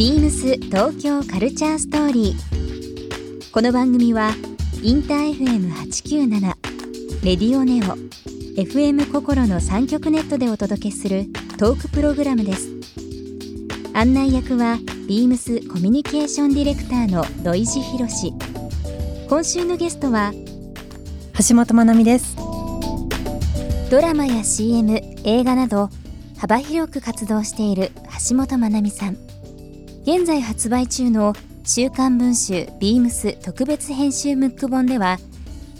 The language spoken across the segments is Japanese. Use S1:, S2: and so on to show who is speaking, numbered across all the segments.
S1: ビームス東京カルチャーストーリー。この番組はインター FM897 レディオネオ FM 心の三極ネットでお届けするトークプログラムです。案内役はビームスコミュニケーションディレクターの土井博志。今週のゲストは
S2: 橋本まなみです
S1: ドラマや CM、映画など幅広く活動している橋本まなみさん現在発売中の「週刊文春ビームス特別編集ムック本」では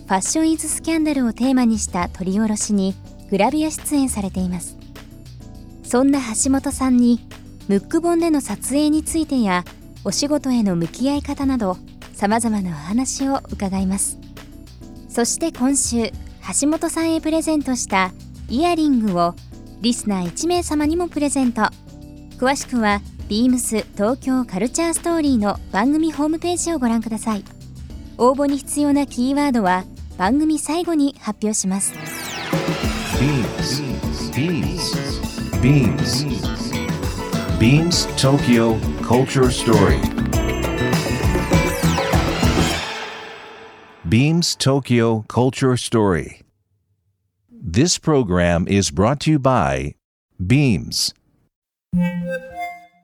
S1: ファッション・イズ・スキャンダルをテーマにした取り下ろしにグラビア出演されています。そんな橋本さんにムック本での撮影についてやお仕事への向き合い方などさまざまなお話を伺います。そして今週橋本さんへプレゼントしたイヤリングをリスナー1名様にもプレゼント。詳しくはビームス東京カルチャーストーリーの番組ホームページをご覧ください応募に必要なキーワードは番組最後に発表します
S3: BeamsBeamsBeamsTokyo Culture Story Beams Tokyo Culture Story This program is brought to you by Beams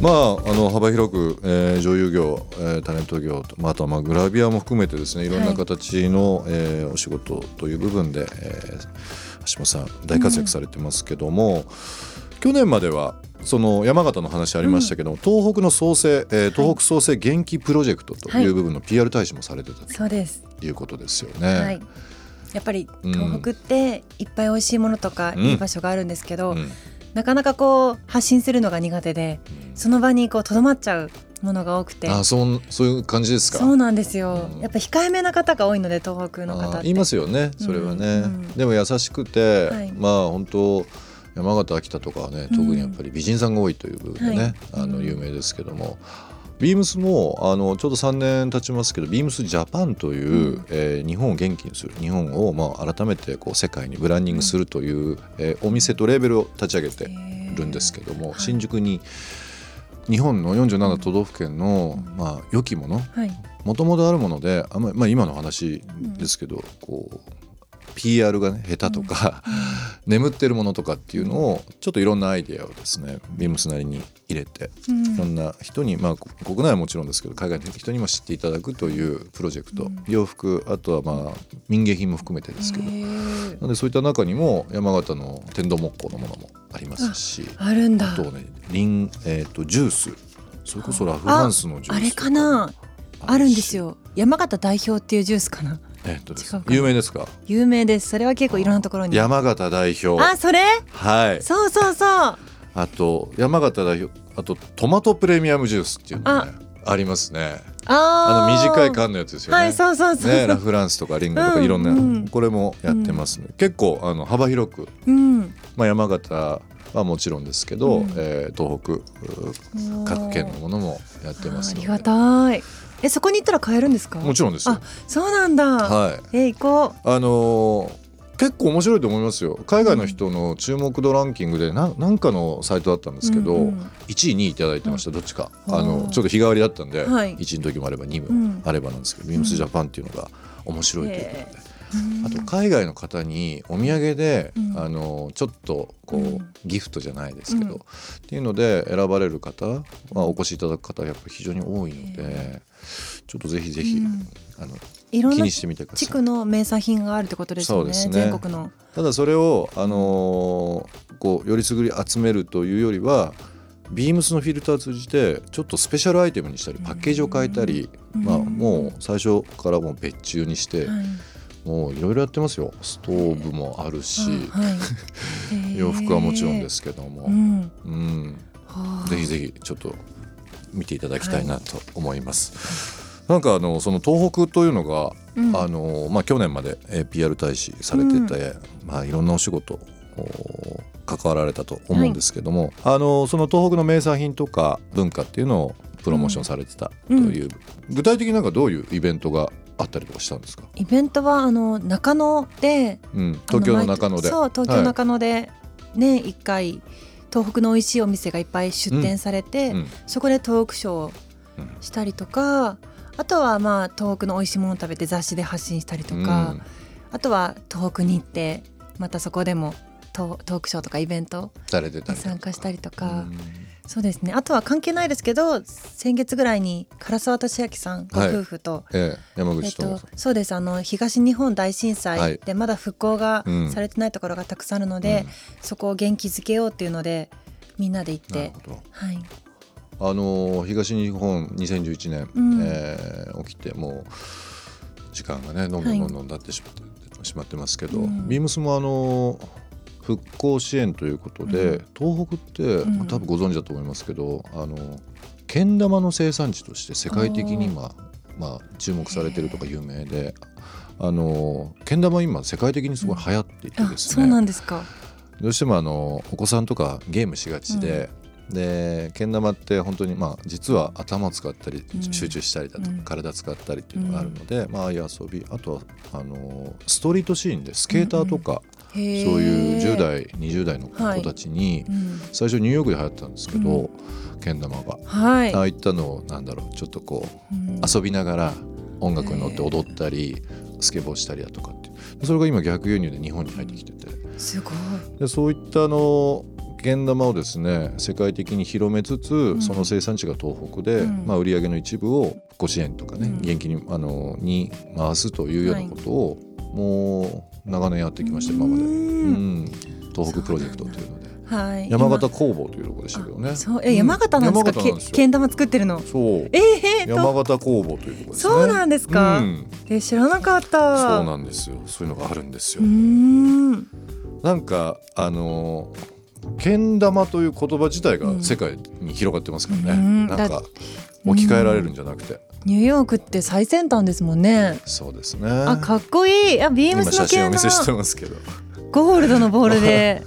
S4: まあ、あの幅広く、えー、女優業、えー、タレント業と、まあ、あとはまあグラビアも含めてですねい。ろんな形の、はい、えー、お仕事という部分で、えー、橋本さん大活躍されてますけども、うん、去年まではその山形の話ありましたけど、うん、東北の創生、えー、東北創生元気プロジェクトという部分の PR 大使もされてたと、はい、いうことですよね。はい。
S2: やっぱり東北っていっぱい美味しいものとかいい場所があるんですけど、うん、なかなかこう発信するのが苦手でその場にこうとどまっちゃうものが多くて。
S4: あそうそういう感じですか？
S2: そうなんですよ、うん、やっぱ控えめな方が多いので東北の方
S4: 言いますよねそれはね、うんうん、でも優しくて、はい、まあ本当山形秋田とかはね特にやっぱり美人さんが多いという部分でね、はい、あの有名ですけども、ビームスもあのちょうど3年経ちますけどビームスジャパンという、うん、えー、日本を元気にする日本を、まあ、改めてこう世界にブランディングするという、うん、えー、お店とレーベルを立ち上げてるんですけども、新宿に日本の47都道府県の、まあ、良きものもともとあるものであんまり、まあ、今の話ですけど、こう PR がね下手とか、眠ってるものとかっていうのをちょっといろんなアイデアをですねビームスなりに入れて、いろんな人にまあ国内はもちろんですけど海外の人にも知っていただくというプロジェクト、洋服あとはまあ民芸品も含めてですけど。なのでそういった中にも山形の天童木工のものもありますし
S2: あるんだ。
S4: あとねリン、えー、とジュース。それこそラフランスのジュース
S2: あれかな？あるんですよ。山形代表っていうジュースかな
S4: えっと有名ですか？
S2: 有名です。それは結構いろんなところに。
S4: 山形代表。
S2: あそれ？
S4: はい。
S2: そうそうそう。
S4: あと山形代表あとトマトプレミアムジュースっていうのねあ。りますね。あの短い缶のやつですよね、
S2: はい、そうそうそう。
S4: ね、ラフランスとかリンゴとかいろんな、うん。うん、これもやってますね、うん、結構あの幅広く、うん、まあ、山形はもちろんですけど、うん、えー、東北各県のものもやってます
S2: ありがたいえそこに行ったら買えるんですか？
S4: もちろんです
S2: あそうなんだ。はい。え行こ
S4: う。あのー結構面白いと思いますよ。海外の人の注目度ランキングでななんかのサイトだったんですけど、うんうん、1位2位いただいてました、どっちか。あのちょっと日替わりだったんで、はい、1位の時もあれば2もあればなんですけど、ビームスジャパンっていうのが面白いということで。あと海外の方にお土産で、うん、あのちょっとこう、うん、ギフトじゃないですけど、うん、っていうので選ばれる方、まあ、お越しいただく方はやっぱり非常に多いのでちょっとぜひぜひ、あの
S2: いろんな地区の名産品があるってことですよね、ね、全国の。
S4: ただそれを、あのー、こうよりすぐり集めるというよりはビームスのフィルターを通じてちょっとスペシャルアイテムにしたりパッケージを変えたり、まあ、もう最初からもう別注にして。はいもういろいろやってますよ。ストーブもあるし、はい、洋服はもちろんですけども、うん、うん、ぜひぜひちょっと見ていただきたいなと思います。なんかあのその東北というのが、うん、あのまあ、去年まで PR 大使されてて、うん、まあ、いろんなお仕事関わられたと思うんですけども、はい、あのその東北の名産品とか文化っていうのをプロモーションされてたという、うん、具体的になんかどういうイベントがあったりとかしたんですか？
S2: イベントはあの中野で、
S4: うん、東京の中野で。
S2: そう東京中野で年1回東北の美味しいお店がいっぱい出店されて、うん、そこで東北ショーをしたりとか、あとはまあ東北の美味しいものを食べて雑誌で発信したりとか、うん、あとは東北に行ってまたそこでもトークショーとかイベントに参加したりとか。そうですね。あとは関係ないですけど先月ぐらいに唐沢俊明さんご夫婦と、
S4: はいええ、山口
S2: と、えっと、そうです。あの東日本大震災でまだ復興がされてないところがたくさんあるので、うん、そこを元気づけようっていうのでみんなで行って。はい。
S4: あの東日本2011年、うん、えー、起きてもう時間がねどんどんどんどん経ってしまってはい、しまってますけど、うん、ビームスもあの復興支援ということで、うん、東北って、まあ、多分ご存知だと思いますけどあのけん玉の生産地として世界的に今まあ、注目されてるとか有名であのけん玉今世界的にすごい流行っていてですね、
S2: そうなんですか。
S4: どうしてもあのお子さんとかゲームしがちで、でけん玉って本当にまあ実は頭を使ったり集中したりだとか、体使ったりっていうのがあるので、まあああいう遊びあとはあのストリートシーンでスケーターとか、そういう10代20代の子たちに、最初ニューヨークで流行ったんですけど、けん玉が、
S2: はい、
S4: ああいったのをなんだろうちょっとこう、遊びながら音楽に乗って踊ったりスケボーしたりだとかってそれが今逆輸入で日本に入ってきてて。
S2: すごい。
S4: でそういったあのけん玉をですね世界的に広めつつ、うん、その生産地が東北で、うん、まあ、売上の一部をご支援とかね、うん、元気にあのに回すというようなことを、はい、もう長年やってきました今まで、うん、東北プロジェクトというので。はい、山形工房というところでしたけどね。
S2: そうえ山形なんですか？けけん玉作ってるの。
S4: そう。
S2: え
S4: えー、山形工房というところですね。
S2: そうなんですか？うん、え知らなかった。
S4: そうなんですよ。そういうのがあるんですよ。うん。なんかあのーけん玉という言葉自体が世界に広がってますからね、うん、なんか置き換えられるんじゃなくて、
S2: ニューヨークって最先端ですもんね。
S4: そうですね。
S2: あかっこいい。あビームスの
S4: けん玉写真お見せしてますけど。
S2: ゴールドのボールで。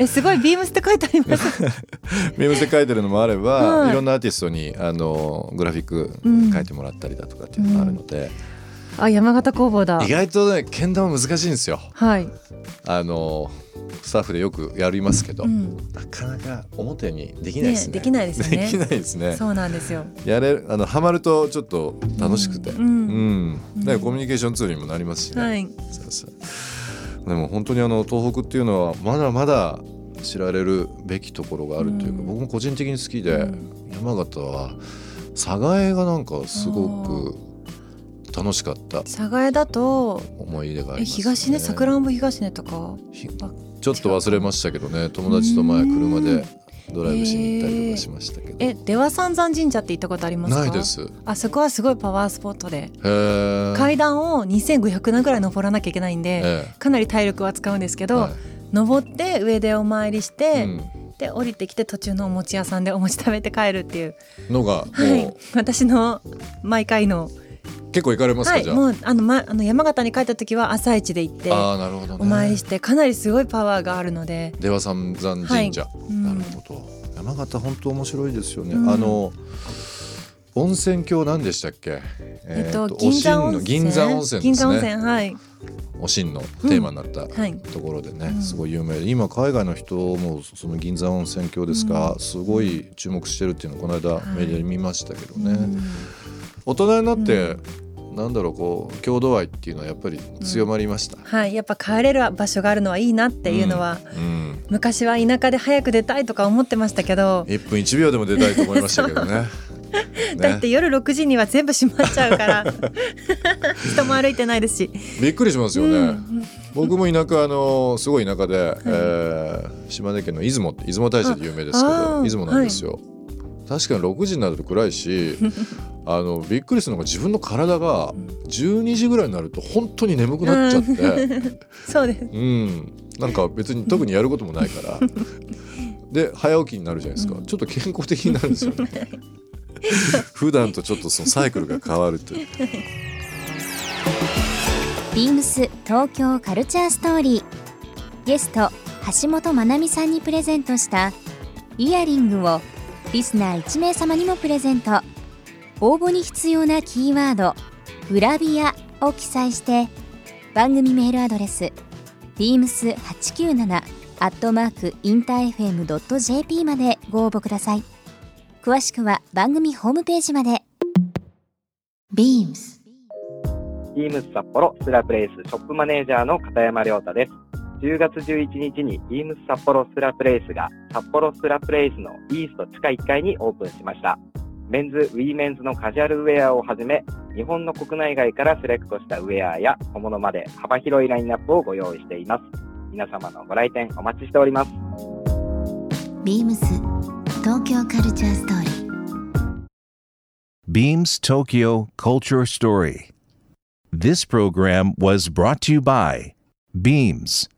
S2: えすごいビームスって書いてあります。
S4: ビームスって書いてるのもあれば、はい、いろんなアーティストにあのグラフィック書いてもらったりだとかっていうのがあるので、
S2: うん、あ山形工房だ。
S4: 意外とねけん玉難しいんですよ。
S2: はい。
S4: あのスタッフでよくやりますけど、うん、なかなか表にできないですね、ね、
S2: できないです
S4: ね。できないですね。
S2: そうなんですよ。
S4: やれあのハマるとちょっと楽しくて。うん、うん。うん、コミュニケーションツールにもなりますしね、はい、そうそう。でも本当にあの東北っていうのはまだまだ知られるべきところがあるというか、僕も個人的に好きで、山形は寒河江がなんかすごく楽しかった。
S2: 寒河江だと
S4: 思い。出があります、
S2: ね、東根さくらんぼ東根とか
S4: ちょっと忘れましたけどね友達と前車でドライブしに行ったりとかしましたけど
S2: え出羽三山神社って行ったことありますか
S4: ない。です
S2: あそこはすごい。パワースポットで階段を2500段ぐらい。登らなきゃい。けない。んでかなり体力は使うんですけど、はい、登って上でお参りして、うんで降りてきて途中のお餅屋さんでお餅食べて帰るってい。う
S4: のが、
S2: はい、私の毎回の
S4: 結構行かれますか、
S2: はい、もうあの、ま、あの山形に帰った時は朝一で行って
S4: あなるほど、ね、
S2: お参りしてかなりすごいパワーがあるので。
S4: 出羽三山神社、はい、なるほど、山形本当面白いですよね、うん、あの温泉郷何でしたっけ、
S2: えっと、銀座温泉。
S4: 銀座温泉
S2: 銀座温泉はい。
S4: おしんのテーマになったところでね、うん。はい、すごい有名で。今海外の人もその銀座温泉郷ですか、うん、すごい注目してるっていうのをこの間メディアで見ましたけどね、はい、大人になって、なんだろうこう郷土愛っていうのはやっぱり強まりました、うん、
S2: はい。やっぱ帰れる場所があるのはいいなっていうのは、うん。うん、昔は田舎で早く出たいとか思ってましたけど。
S4: 1分1秒でも出たいと思いましたけどね。
S2: だって夜6時には全部閉まっちゃうから。人も歩いてないですし。
S4: びっくりしますよね、僕も田舎あのすごい田舎で、はい、えー、島根県の出雲って出雲大社で有名ですけど出雲なん。ですよ、はい確かに6時になると暗いし あのびっくりするのが自分の体が12時ぐらいになると本当に眠くなっちゃって、
S2: そうです、
S4: うん、なんか別に特にやることもないから。で早起きになるじゃないですか、うん、ちょっと健康的になるんですよね。普段とちょっとそのサイクルが変わるという。
S1: ビームス東京カルチャーストーリー。ゲスト橋本まなみさんにプレゼントしたイヤリングをリスナー1名様にもプレゼント。応募に必要なキーワード「グラビア」を記載して番組メールアドレス beams897 アットマークインター FM.jp までご応募ください。詳しくは番組ホームページまで。
S5: Beams
S6: ビームス札幌ステラプレイスショップマネージャーの片山亮太です10月11日にビームス札幌ステラプレイスが札幌ステラプレイスのイースト地下1階にオープンしましたメンズ、ウィーメンズのカジュアルウェアをはじめ、日本の国内外からセレクトしたウェアや小物まで幅広いラインナップをご用意しています。皆様のご来店お待ちしております。
S5: ビームス東京カルチャーストーリー
S3: Beams Tokyo Culture Story. This program was brought to you by Beams.